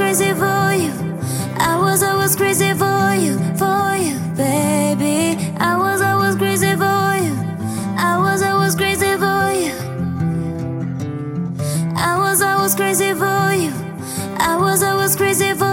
crazy for you. I was always crazy for you, for you, baby. I was always crazy for you. I was always crazy for you. I was always crazy for you. I was always crazy for you.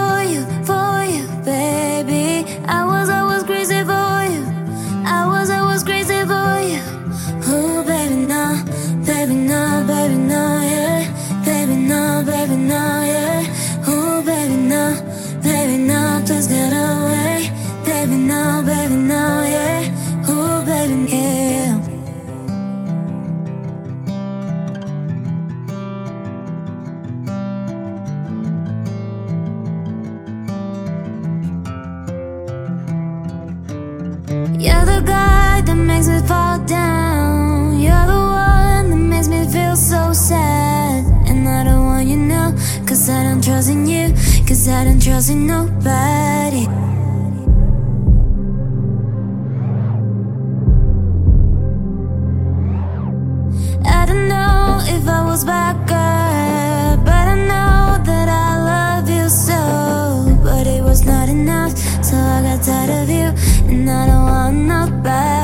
You're the guy that makes me fall down. You're the one that makes me feel so sad. And I don't want you now, cause I don't trust in you, cause I don't trust in nobody. I don't know if I was backup, tired of you, and I don't want nobody.